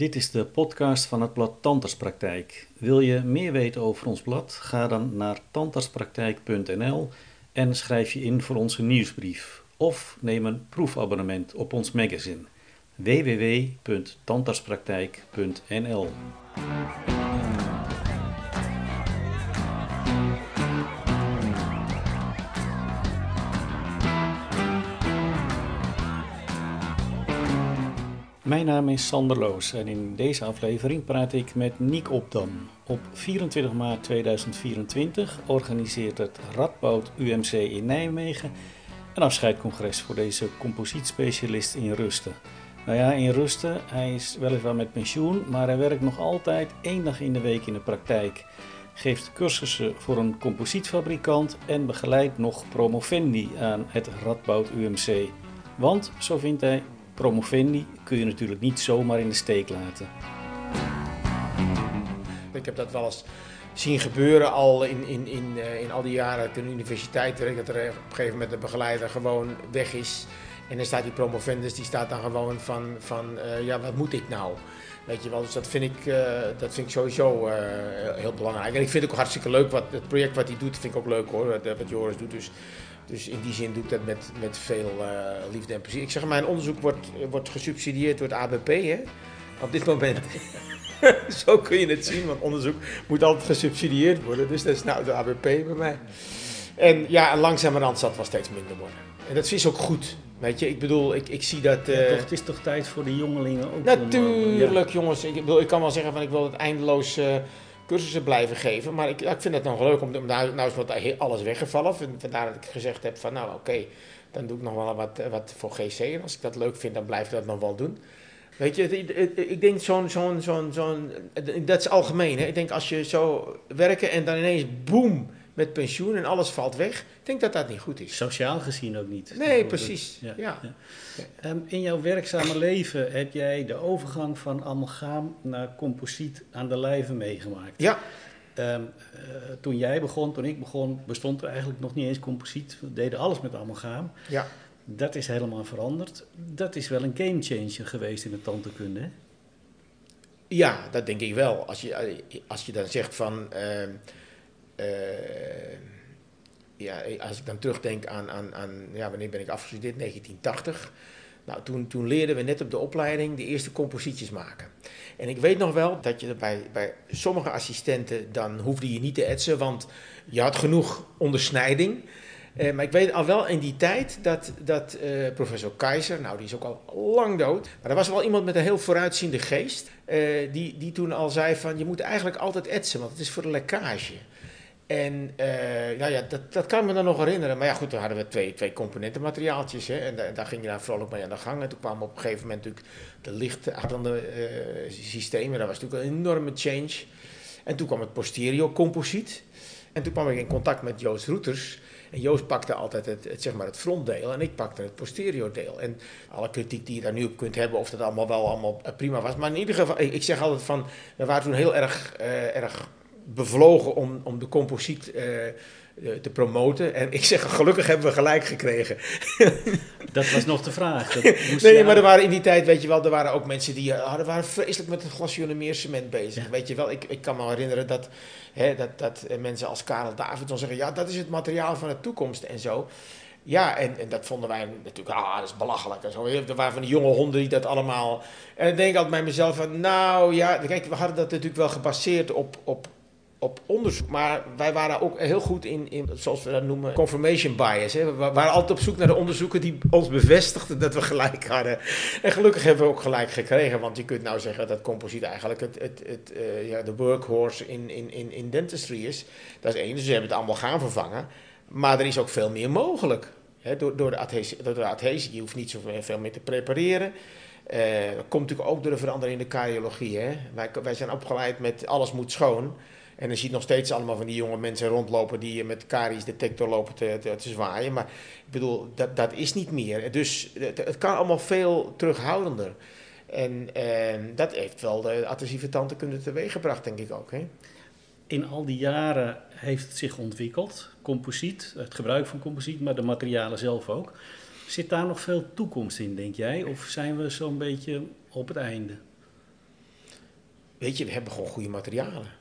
Dit is de podcast van het blad Tandartspraktijk. Wil je meer weten over ons blad? Ga dan naar tandartspraktijk.nl en schrijf je in voor onze nieuwsbrief. Of neem een proefabonnement op ons magazine www.tandartspraktijk.nl. Mijn naam is Sander Loos en in deze aflevering praat ik met Niek Opdam. Op 24 maart 2024 organiseert het Radboud UMC in Nijmegen een afscheidcongres voor deze composietspecialist in Rusten. Nou ja, in Rusten, hij is weliswaar met pensioen, maar hij werkt nog altijd één dag in de week in de praktijk. Geeft cursussen voor een composietfabrikant en begeleidt nog promovendi aan het Radboud UMC. Want, zo vindt hij, promovendi kun je natuurlijk niet zomaar in de steek laten. Ik heb dat wel eens zien gebeuren al in, in, in, uh, in al die jaren ten universiteit. Dat er op een gegeven moment de begeleider gewoon weg is. En dan staat die promovendus, die staat dan gewoon van, van uh, ja, wat moet ik nou? Weet je wel, dus dat vind ik, uh, dat vind ik sowieso heel belangrijk. En ik vind het ook hartstikke leuk, wat, het project wat hij doet, vind ik ook leuk hoor, wat, wat Joris doet. Dus, dus in die zin doe ik dat met, met veel liefde en plezier. Ik zeg, mijn onderzoek wordt, wordt gesubsidieerd door het ABP hè, op dit moment. Zo kun je het zien, want onderzoek moet altijd gesubsidieerd worden. Dus dat is nou de ABP bij mij. En ja, langzamerhand zal het wel steeds minder worden. En dat is ook goed. Weet je, ik bedoel, ik, ik zie dat... Uh... Ja, toch, het is toch tijd voor de jongelingen ook? Natuurlijk, om, ja. jongens. Ik, bedoel, ik kan wel zeggen van ik wil het eindeloos uh, cursussen blijven geven. Maar ik, ik vind het nog leuk om... Nou, is wat alles weggevallen. Vandaar dat ik gezegd heb van nou oké, dan doe ik nog wel wat, wat voor GC. En als ik dat leuk vind, dan blijf ik dat nog wel doen. Weet je, ik denk zo'n, zo'n, zo'n, zo'n, dat is algemeen. Hè? Ik denk als je zo werken en dan ineens boem met pensioen en alles valt weg. Ik denk dat dat niet goed is. Sociaal gezien ook niet. Nee, precies. Ja, ja. ja. Um, in jouw werkzame leven heb jij de overgang van amalgaam naar composiet aan de lijve meegemaakt. Ja. Um, uh, toen jij begon, toen ik begon, bestond er eigenlijk nog niet eens composiet. We deden alles met amalgaam. Ja. Dat is helemaal veranderd. Dat is wel een gamechanger geweest in de tandheelkunde? Ja, dat denk ik wel. Als je, als je dan zegt van... Uh, ja, als ik dan terugdenk aan, aan, aan ja, wanneer ben ik afgestudeerd? 1980. Nou, toen, toen leerden we net op de opleiding de eerste composities maken. En ik weet nog wel dat je bij, bij sommige assistenten, dan hoefde je niet te etsen, want je had genoeg ondersnijding. Uh, maar ik weet al wel in die tijd dat, dat uh, professor Keizer, nou die is ook al lang dood, maar er was wel iemand met een heel vooruitziende geest, die, die toen al zei van je moet eigenlijk altijd etsen, want het is voor de lekkage. En nou ja, dat, dat kan me dan nog herinneren. Maar ja, goed, toen hadden we twee, twee componentenmateriaaltjes. Hè, en, da, daar ging je daar vrolijk mee aan de gang. En toen kwamen op een gegeven moment natuurlijk de lichtachterende systemen. Dat was natuurlijk een enorme change. En toen kwam het posterior composiet. En toen kwam ik in contact met Joost Roeters. En Joost pakte altijd het, het, zeg maar het frontdeel en ik pakte het posterior deel. En alle kritiek die je daar nu op kunt hebben, of dat allemaal wel allemaal prima was. Maar in ieder geval, ik zeg altijd van, we waren toen heel erg, uh, erg bevlogen om, om de composiet uh, te promoten. En ik zeg, gelukkig hebben we gelijk gekregen. Dat was nog de vraag. Dat nee, maar er waren in die tijd, weet je wel, er waren ook mensen die hadden, waren vreselijk met het glazuurmeer cement bezig. Ja. Weet je wel, ik, ik kan me herinneren dat, hè, dat, dat mensen als Karel David dan zeggen, ja, dat is het materiaal van de toekomst en zo. Ja, en, en dat vonden wij natuurlijk, ah, dat is belachelijk en zo. Er waren van die jonge honden die dat allemaal... En dan denk ik altijd bij mezelf van, nou ja, kijk, we hadden dat natuurlijk wel gebaseerd op, op op onderzoek. Maar wij waren ook heel goed in, in zoals we dat noemen, confirmation bias. Hè. We waren altijd op zoek naar de onderzoeken die ons bevestigden dat we gelijk hadden. En gelukkig hebben we ook gelijk gekregen. Want je kunt nou zeggen dat composiet eigenlijk het, het, het, uh, ja, de workhorse in, in, in, in dentistry is. Dat is één. Dus we hebben het allemaal gaan vervangen. Maar er is ook veel meer mogelijk. Hè, door, door, de adhesie, door de adhesie. Je hoeft niet zoveel meer te prepareren. Uh, dat komt natuurlijk ook door de verandering in de cardiologie. Hè. Wij, wij zijn opgeleid met alles moet schoon. En dan zie je nog steeds allemaal van die jonge mensen rondlopen die met karies detector lopen te, te, te, zwaaien. Maar ik bedoel, dat, dat is niet meer. Dus het, het kan allemaal veel terughoudender. En, dat heeft wel de adhesieve tandheelkunde teweeggebracht, denk ik ook. Hè? In al die jaren heeft het zich ontwikkeld, composiet, het gebruik van composiet, maar de materialen zelf ook. Zit daar nog veel toekomst in, denk jij? Of zijn we zo'n beetje op het einde? weet je, we hebben gewoon goede materialen.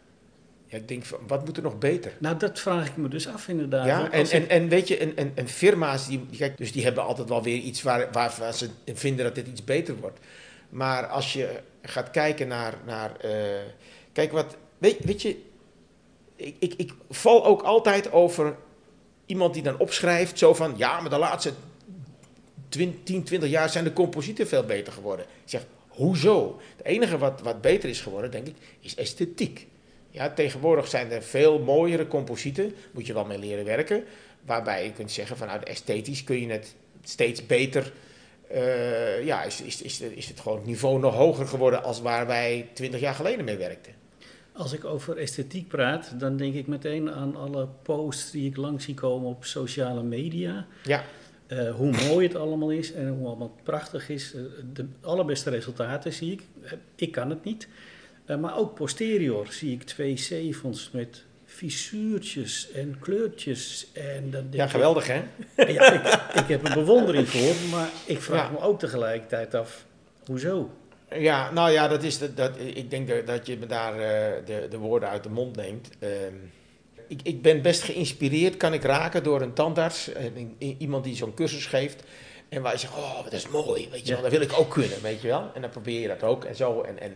Ja, ik denk, van, wat moet er nog beter? Nou, dat vraag ik me dus af inderdaad. Ja, en, en, en weet je, en, en, en firma's, die, kijk, dus die hebben altijd wel weer iets waar, waar, waar ze vinden dat dit iets beter wordt. Maar als je gaat kijken naar, naar eh, kijk wat, weet, weet je, ik, ik, ik val ook altijd over iemand die dan opschrijft, zo van, ja, maar de laatste 20, 10, 20 jaar zijn de composieten veel beter geworden. Ik zeg, hoezo? Het enige wat, wat beter is geworden, denk ik, is esthetiek. Ja, tegenwoordig zijn er veel mooiere composieten, moet je wel mee leren werken, waarbij je kunt zeggen vanuit esthetisch kun je het steeds beter, eh, ja, is, is, is, is het gewoon het niveau nog hoger geworden als waar wij 20 jaar geleden mee werkten. Als ik over esthetiek praat, dan denk ik meteen aan alle posts die ik langs zie komen op sociale media. Ja, Eh, hoe mooi het allemaal is en hoe allemaal prachtig is. Eh, de allerbeste resultaten zie ik. Ik kan het niet. Eh, maar ook posterior zie ik twee zevens met fissuurtjes en kleurtjes. En dan ja geweldig hè? Ja, ik, ik heb er bewondering voor, maar ik vraag Ja. me ook tegelijkertijd af, hoezo? Ja, nou ja, dat is de, dat, ik denk dat, dat je me daar eh, de, de woorden uit de mond neemt. Ehm, ik, ik ben best geïnspireerd, kan ik raken, door een tandarts. en iemand die zo'n cursus geeft. En waar je zegt, oh, dat is mooi, weet je Ja. wel. Dat wil ik ook kunnen, weet je wel. En dan probeer je dat ook en zo. En, en,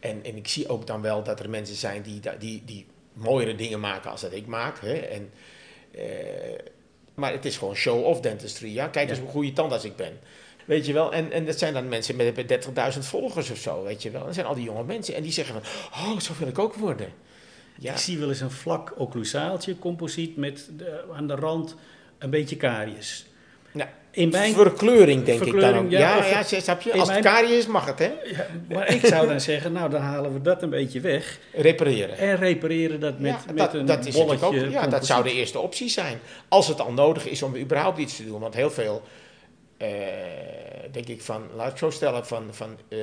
en, en ik zie ook dan wel dat er mensen zijn die, die, die mooiere dingen maken als dat ik maak. Hè? En, eh, maar het is gewoon show-off dentistry. Ja? Kijk eens hoe goede tandarts ik ben. Weet je wel, en, en dat zijn dan mensen met, met 30.000 volgers of zo, weet je wel. Dat zijn al die jonge mensen en die zeggen van, oh, zo wil ik ook worden. Ja, Ik zie wel eens een vlak occlusaaltje, composiet, met de- aan de rand een beetje karies. Ja. In mijn, verkleuring denk ik dan ook. ja, Ja, ja, snap je? Als mijn- het karie is, mag het, hè? ja, maar ik zou dan zeggen, nou dan halen we dat een beetje weg Repareren. en repareren dat met, ja, met dat, een dat is bolletje ook, ja, dat zou de eerste optie zijn. Als het al nodig is om überhaupt iets te doen. Want heel veel, eh, denk ik van, laat ik het zo stellen, van, van eh,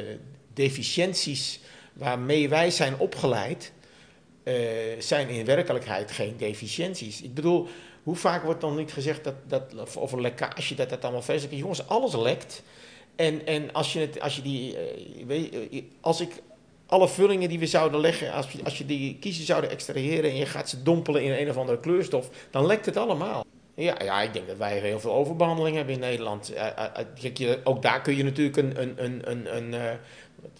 deficiënties waarmee wij zijn opgeleid, eh, zijn in werkelijkheid geen deficiënties. Ik bedoel, hoe vaak wordt dan niet gezegd dat, dat of een lekkage, dat dat allemaal vreselijk is. Jongens, alles lekt. En, en als, je het, als je die, eh, weet, je, als ik alle vullingen die we zouden leggen, als je, als je die kiezen zouden extraheren en je gaat ze dompelen in een of andere kleurstof, dan lekt het allemaal. Ja, ja, ik denk dat wij heel veel overbehandeling hebben in Nederland. Eh, eh, eh, ook daar kun je natuurlijk een, een, een, een, eh,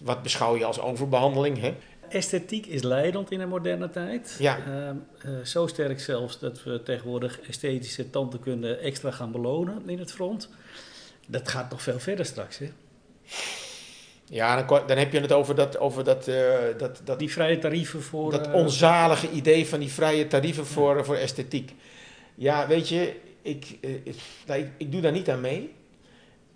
wat beschouw je als overbehandeling, hè? Esthetiek is leidend in de moderne tijd. Ja. Ehm, eh, zo sterk zelfs dat we tegenwoordig esthetische tandheelkunde extra gaan belonen in het front. Dat gaat nog veel verder straks. Hè? Ja, dan, dan heb je het over dat, over dat, eh, dat, dat, Die vrije tarieven voor... dat eh, onzalige idee van die vrije tarieven voor, voor esthetiek. Ja, weet je, ik, ik, nou, ik, ik doe daar niet aan mee.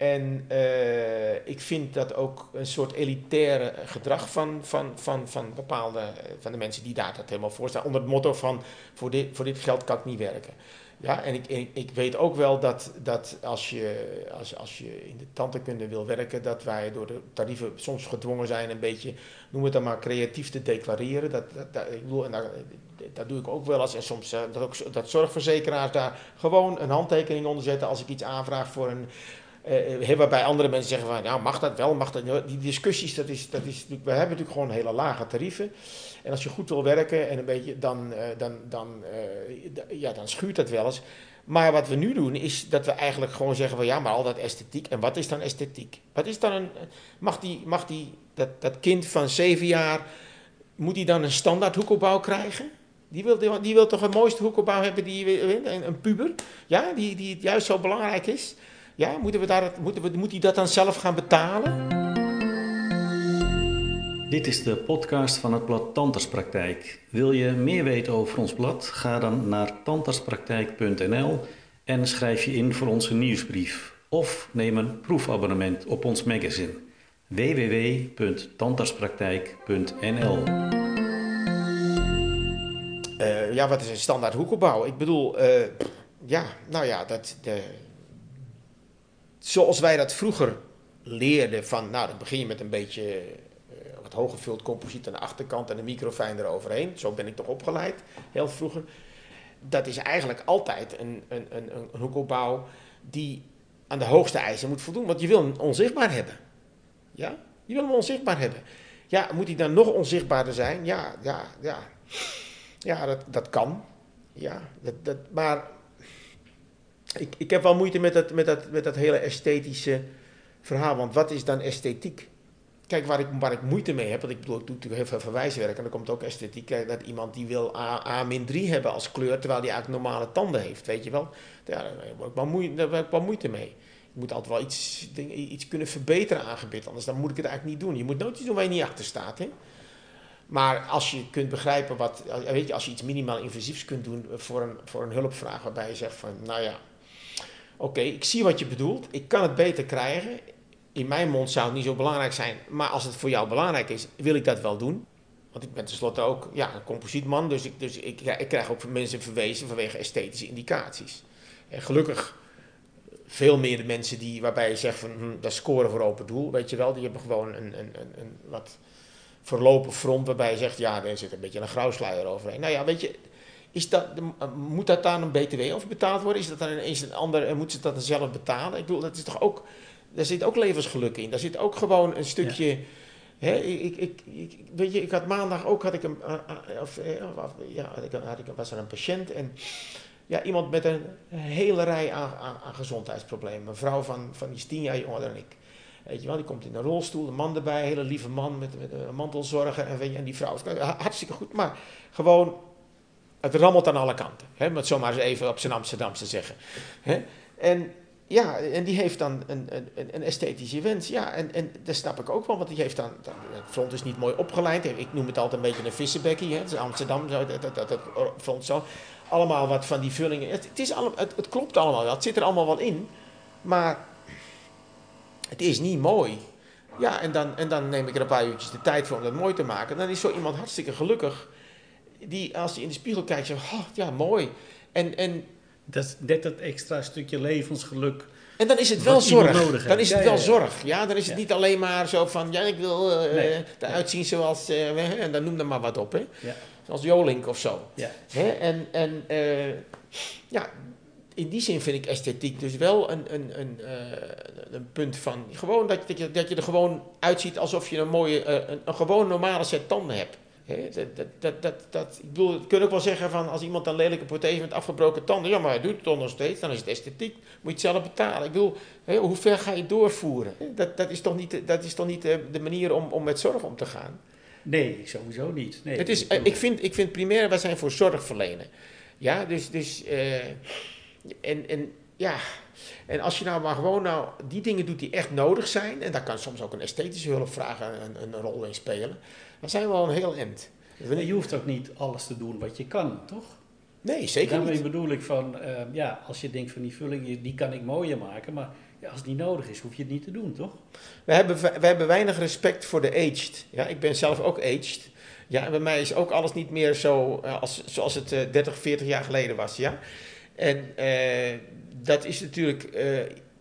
En eh, ik vind dat ook een soort elitaire gedrag van, van, van, van bepaalde eh, van de mensen die daar dat helemaal voor staan. Onder het motto van voor dit, voor dit geld kan ik niet werken. Ja, en ik, ik, weet ook wel dat, dat als, je, als, als je in de tandheelkunde wil werken, dat wij door de tarieven soms gedwongen zijn een beetje, noem het dan maar, creatief te declareren. Dat, dat, dat- ik bedoel, en daar, dat doe ik ook wel eens. En soms eh, dat, ook, dat zorgverzekeraars daar gewoon een handtekening onder zetten als ik iets aanvraag voor een. Eh, waarbij andere mensen zeggen van, ja, mag dat wel, mag dat? Die discussies, dat is, dat is we hebben natuurlijk gewoon hele lage tarieven. En als je goed wil werken en een beetje, dan, eh, dan, dan, ja, dan schuurt dat wel eens. Maar wat we nu doen is dat we eigenlijk gewoon zeggen van ja, maar al dat esthetiek. En wat is dan esthetiek? Wat is dan een. Mag, die, mag die, dat, dat kind van zeven jaar. Moet die dan een standaard hoekelbouw krijgen? Die wil, die wil toch een mooiste hoekelbouw hebben, die, een, een puber? Ja, die, die juist zo belangrijk is? Ja, moeten we daar, moeten we, moet hij dat dan zelf gaan betalen? Dit is de podcast van het blad Tandartspraktijk. Wil je meer weten over ons blad? Ga dan naar tandartspraktijk.nl en schrijf je in voor onze nieuwsbrief. Of neem een proefabonnement op ons magazine www.tandartspraktijk.nl Eh, ja, wat is een standaard hoekelbouw? Ik bedoel, eh, ja, nou ja, dat, de, zoals wij dat vroeger leerden van, nou, dan begin je met een beetje eh, wat hooggevuld composiet aan de achterkant en een microfijn eroverheen. Zo ben ik toch opgeleid, heel vroeger. Dat is eigenlijk altijd een, een, een, een hoekelbouw die aan de hoogste eisen moet voldoen, want je wil hem onzichtbaar hebben. Ja, je wil hem onzichtbaar hebben. Ja, moet hij dan nog onzichtbaarder zijn? Ja, ja, ja. Ja, dat, dat kan. Ja, dat, dat, maar ik, ik heb wel moeite met dat, met, dat, met dat hele esthetische verhaal. Want wat is dan esthetiek? Kijk, waar ik, waar ik moeite mee heb, want ik bedoel, ik doe natuurlijk heel veel verwijswerk en dan komt ook esthetiek. Kijk, dat iemand die wil A, A-3 hebben als kleur, terwijl die eigenlijk normale tanden heeft, weet je wel. Ja, daar heb ik wel moeite, heb ik mee. Je moet altijd wel iets, iets kunnen verbeteren aangebid, anders dan moet ik het eigenlijk niet doen. Je moet nooit iets doen waar je niet achter staat, hè. Maar als je kunt begrijpen wat, weet je, als je iets minimaal invasiefs kunt doen voor een, voor een hulpvraag waarbij je zegt van, nou ja, oké, ik zie wat je bedoelt, ik kan het beter krijgen. In mijn mond zou het niet zo belangrijk zijn, maar als het voor jou belangrijk is, wil ik dat wel doen. Want ik ben tenslotte ook ja, een composietman, dus, ik, dus ik, ik krijg ook mensen verwezen vanwege esthetische indicaties. En gelukkig veel meer de mensen die, waarbij je zegt van, hm, dat scoren voor open doel, weet je wel, die hebben gewoon een, een, een, een wat verlopen front waarbij je zegt, ja, er zit een beetje een grauwsluier overheen. Nou ja, weet je, is dat, moet dat dan een BTW over betaald worden? Is dat dan ineens een ander en moet ze dat dan zelf betalen? Ik bedoel, dat is toch ook, daar zit ook levensgeluk in. Daar zit ook gewoon een stukje. Ja. Hè, ik, ik, ik, weet je, ik had maandag ook had ik een, of, ja, had ik, had ik, was er een patiënt en ja, iemand met een hele rij aan, aan, aan gezondheidsproblemen. Een vrouw van, van die is tien jaar jonger dan ik. Weet je wel, die komt in een rolstoel, een man erbij, een hele lieve man met, met een mantelzorger. En, weet je, en die vrouw is hartstikke goed, maar gewoon, het rammelt aan alle kanten. Hè, om het zomaar eens even op zijn Amsterdamse zeggen. Hè. En ja, en die heeft dan een, een, een esthetische wens. Ja, en, en dat snap ik ook wel, want die heeft dan, het front is niet mooi opgeleid. Ik noem het altijd een beetje een vissenbekkie, hè. Amsterdam, dat, dat, front zo. Allemaal wat van die vullingen. Het, is allemaal, het, het klopt allemaal wel, het zit er allemaal wel in. Maar het is niet mooi. Ja, en dan, en dan neem ik er een paar uurtjes de tijd voor om dat mooi te maken. Dan is zo iemand hartstikke gelukkig. Die als hij in de spiegel kijkt, zegt, oh, ja, mooi. En, en, dat is net dat extra stukje levensgeluk. En dan is het wel zorg. Dan is het wel zorg. Ja, dan is het niet alleen maar zo van, ja, ik wil uh, nee. eruit zien zoals, uh, en dan noem er maar wat op, hè. Zoals Jolink of zo. Ja. Hè? En, en uh, ja, in die zin vind ik esthetiek dus wel een, een, een, een punt van. Gewoon dat, dat, je, dat je er gewoon uitziet alsof je een mooie, een, een gewoon normale set tanden hebt. Dat, dat, dat, dat, ik bedoel, je kunt ook wel zeggen van als iemand een lelijke prothese met afgebroken tanden, ja, maar hij doet het toch nog steeds, dan is het esthetiek, moet je het zelf betalen. Ik bedoel, hoe ver ga je doorvoeren? Dat, dat is toch niet, dat is toch niet de, de manier om, om met zorg om te gaan? Nee, sowieso niet. Nee, het is, ik, vind, ik vind primair, wij zijn voor zorg verlenen. Ja, dus, dus uh, en, en ja, en als je nou maar gewoon nou die dingen doet die echt nodig zijn, en daar kan soms ook een esthetische hulpvraag een, een rol in spelen, dan zijn we al een heel end. En je hoeft ook niet alles te doen wat je kan, toch? Nee, zeker Daarmee niet. bedoel ik van, uh, ja, als je denkt van die vulling, die kan ik mooier maken, maar ja, als die nodig is, hoef je het niet te doen, toch? We hebben, we hebben weinig respect voor de aged. Ja, ik ben zelf ook aged. Ja, en bij mij is ook alles niet meer zo uh, als, zoals het uh, 30, 40 jaar geleden was, ja. En uh, dat is natuurlijk.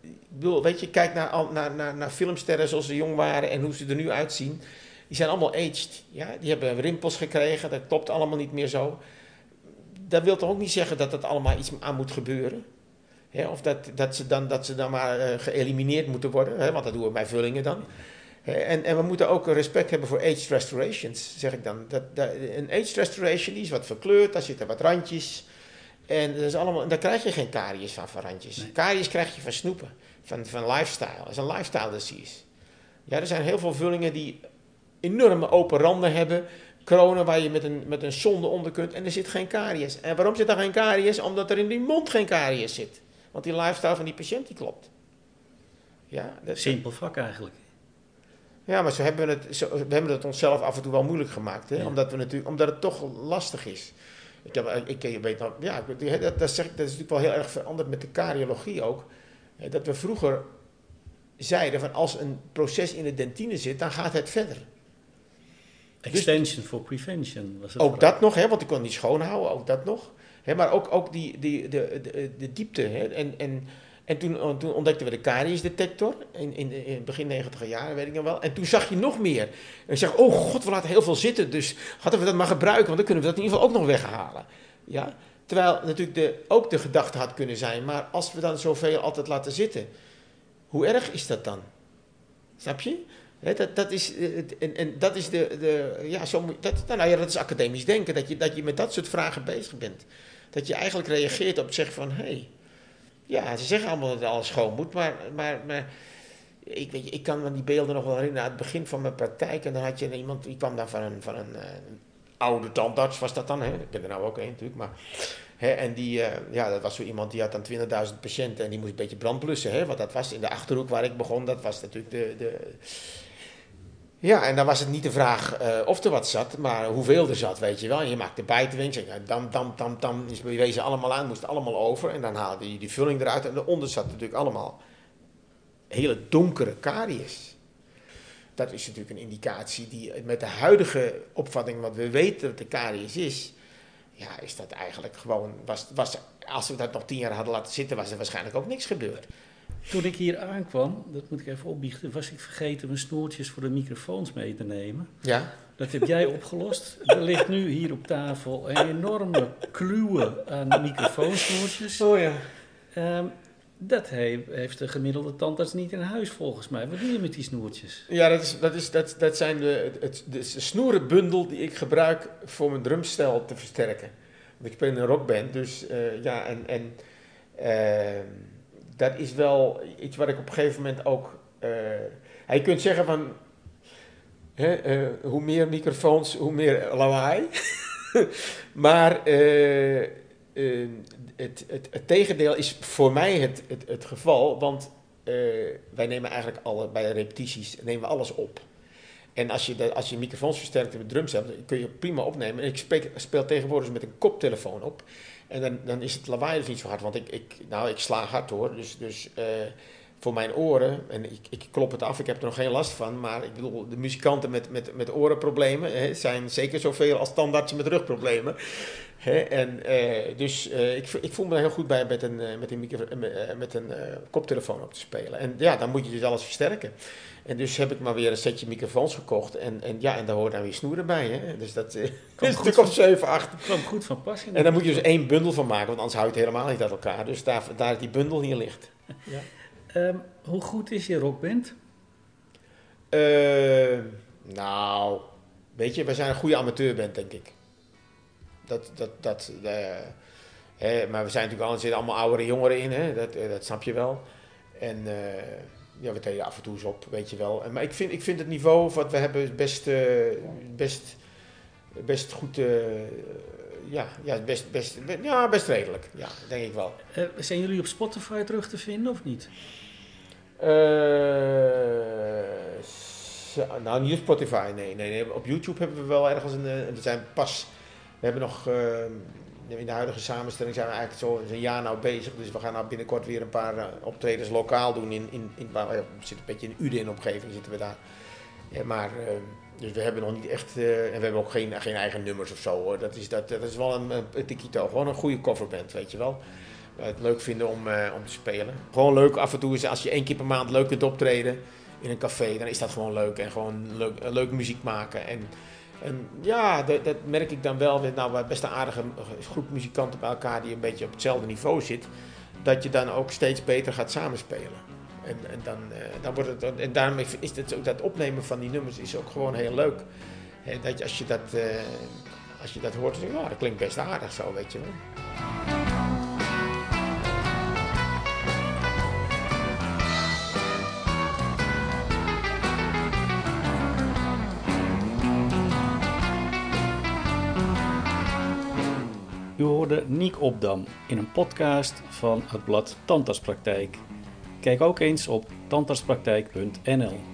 Ik bedoel, weet je, kijk naar, naar, naar, naar filmsterren zoals ze jong waren en hoe ze er nu uitzien. Die zijn allemaal aged. Ja? Die hebben rimpels gekregen, dat klopt allemaal niet meer zo. Dat wil toch ook niet zeggen dat dat allemaal iets aan moet gebeuren? Hè? Of dat, dat, ze dan, dat ze dan maar uh, geëlimineerd moeten worden, hè? want dat doen we bij vullingen dan. En, en we moeten ook respect hebben voor aged restorations, zeg ik dan. Dat, dat, een aged restoration die is wat verkleurd, daar zitten wat randjes. En dat is allemaal, daar krijg je geen karies van, van randjes. Nee. Karies krijg je van snoepen, van, van lifestyle. Dat is een lifestyle disease. Ja, er zijn heel veel vullingen die enorme open randen hebben. Kronen waar je met een, met een zonde onder kunt en er zit geen karies. En waarom zit er geen karies? Omdat er in die mond geen karies zit. Want die lifestyle van die patiënt die klopt. Ja, dat Simpel vak eigenlijk. Ja, maar zo hebben we, het, zo, we hebben het onszelf af en toe wel moeilijk gemaakt. Hè? Ja. Omdat, we natuurlijk, omdat het toch lastig is. Ik, heb, ik, ik weet nog, ja, dat, dat, zeg dat is natuurlijk wel heel erg veranderd met de kariologie ook. Dat we vroeger zeiden van als een proces in de dentine zit, dan gaat het verder. Extension for prevention was het Ook dat nog, hè, want ik kon niet schoonhouden, ook dat nog. Hè, maar ook, ook die, die, de, de, de diepte. Hè, en, en, en toen, toen ontdekten we de kariesdetector in, in, in begin 90 jaren, weet ik nog wel. En toen zag je nog meer. En ik zeg, oh god, we laten heel veel zitten, dus hadden we dat maar gebruiken, want dan kunnen we dat in ieder geval ook nog weghalen. Ja? Terwijl natuurlijk de, ook de gedachte had kunnen zijn, maar als we dan zoveel altijd laten zitten, hoe erg is dat dan? Snap je? Dat, is, eh, en, dat is de, de ja, zo, dat, nou ja, dat is academisch denken, dat je, dat je met dat soort vragen bezig bent. Dat je eigenlijk reageert op het zeggen van, hé, hey, ja, ze zeggen allemaal dat alles schoon moet, maar, maar, maar ik, weet ik kan me die beelden nog wel herinneren uit het begin van mijn praktijk. En dan had je iemand, die kwam dan van een, van een, eh, oude tandarts, was dat dan, hè? ik ben er nou ook een natuurlijk, maar... Hè, en die, eh, ja, dat was zo iemand die had dan 20.000 patiënten en die moest een beetje brand blussen. Hè, want dat was in de Achterhoek waar ik begon, dat was natuurlijk de... de ja, en dan was het niet de vraag eh, of er wat zat, maar hoeveel er zat, weet je wel. En je maakte bijtewing, zeg, ja, dam, dam, dam, dam, die wezen allemaal aan, moest allemaal over. En dan haalde je die vulling eruit en eronder zat natuurlijk allemaal hele donkere karies. Dat is natuurlijk een indicatie die met de huidige opvatting, wat we weten dat de karies is, ja, is dat eigenlijk gewoon, was, was, als we dat nog tien jaar hadden laten zitten, was er waarschijnlijk ook niks gebeurd. Toen ik hier aankwam, dat moet ik even opbiechten, was ik vergeten mijn snoertjes voor de microfoons mee te nemen. Ja? Dat heb jij opgelost. Er ligt nu hier op tafel een enorme kluwe aan microfoonsnoertjes. Oh ja. Ehm, dat he- heeft de gemiddelde tandarts niet in huis volgens mij. Wat doe je met die snoertjes? Ja, dat, is, dat, is, dat, dat zijn de, het, de snoerenbundel die ik gebruik voor mijn drumstel te versterken. Want ik in een rockband, dus eh, ja, en, en eh, dat is wel iets wat ik op een gegeven moment ook... eh, je kunt zeggen van, hè, eh, hoe meer microfoons, hoe meer lawaai. maar eh, het, het, het tegendeel is voor mij het, het, geval, want wij nemen eigenlijk alle, bij repetities nemen we alles op. En als je, als je microfoons versterkt in de drums hebt, kun je prima opnemen. En ik speel, speel tegenwoordig met een koptelefoon op. En dan, dan is het lawaai dus niet zo hard. Want ik, ik, nou, ik sla hard hoor. Dus, dus eh, voor mijn oren, en ik, ik klop het af, ik heb er nog geen last van. Maar ik bedoel, de muzikanten met, met, met orenproblemen hè, zijn zeker zoveel als standaardje met rugproblemen. Hè, en, eh, dus eh, ik, ik voel me er heel goed bij met een, eh, met een, micro, eh, met, eh, met een koptelefoon op te spelen. En ja, dan moet je dus alles versterken. En dus heb ik maar weer een setje microfoons gekocht. En, en ja, en daar hoort dan weer snoeren bij. Hè? Dus dat is goed natuurlijk op 7, 8. kwam goed van pas. En daar moet je dus één bundel van maken, want anders houdt het helemaal niet uit elkaar. Dus daar, daar die bundel hier ligt. Ehm, hoe goed is je rockband? Eh, nou, weet je, we zijn een goede amateurband, denk ik. Dat, dat, dat, eh, maar we zijn natuurlijk al, er zitten allemaal oudere jongeren in, hè? Dat, eh, dat snap je wel. En eh, ja, we treden af en toe eens op, weet je wel. En, maar ik vind, ik vind het niveau wat we hebben best, best, best goed, ja, ja, best, best, ja, best redelijk. Ja, denk ik wel. Eh, zijn jullie op Spotify terug te vinden of niet? Zo- nou, niet op Spotify, nee, nee, nee. Op YouTube hebben we wel ergens een. eh, We zijn pas. We hebben nog. in de huidige samenstelling zijn we eigenlijk zo een jaar nou bezig. Dus we gaan nou binnenkort weer een paar optredens lokaal doen. In, in, in, waar- we zitten een beetje in Uden in omgeving zitten we daar. Ja, maar. Eh, dus we hebben nog niet echt. eh, en we hebben ook geen, geen eigen nummers of zo hoor. Dat is, dat, dat is wel een, een tikito. Gewoon een goede coverband, weet je wel. Wij het leuk vinden om, eh, om te spelen. Gewoon leuk af en toe is als je één keer per maand leuk kunt optreden in een café, dan is dat gewoon leuk. En gewoon leuk, eh, leuk muziek maken. En, en ja, dat, dat merk ik dan wel. Nou, we best een aardige groep muzikanten bij elkaar die een beetje op hetzelfde niveau zit. Dat je dan ook steeds beter gaat samenspelen. En, en, dan, eh, dan wordt het, en daarom is het ook, dat opnemen van die nummers is ook gewoon heel leuk. Dat als, je dat, eh, als je dat hoort, dan denk je, ja, dat klinkt best aardig zo, weet je wel. U hoorde Niek Opdam in een podcast van het blad Tandartspraktijk. Kijk ook eens op tandartspraktijk.nl.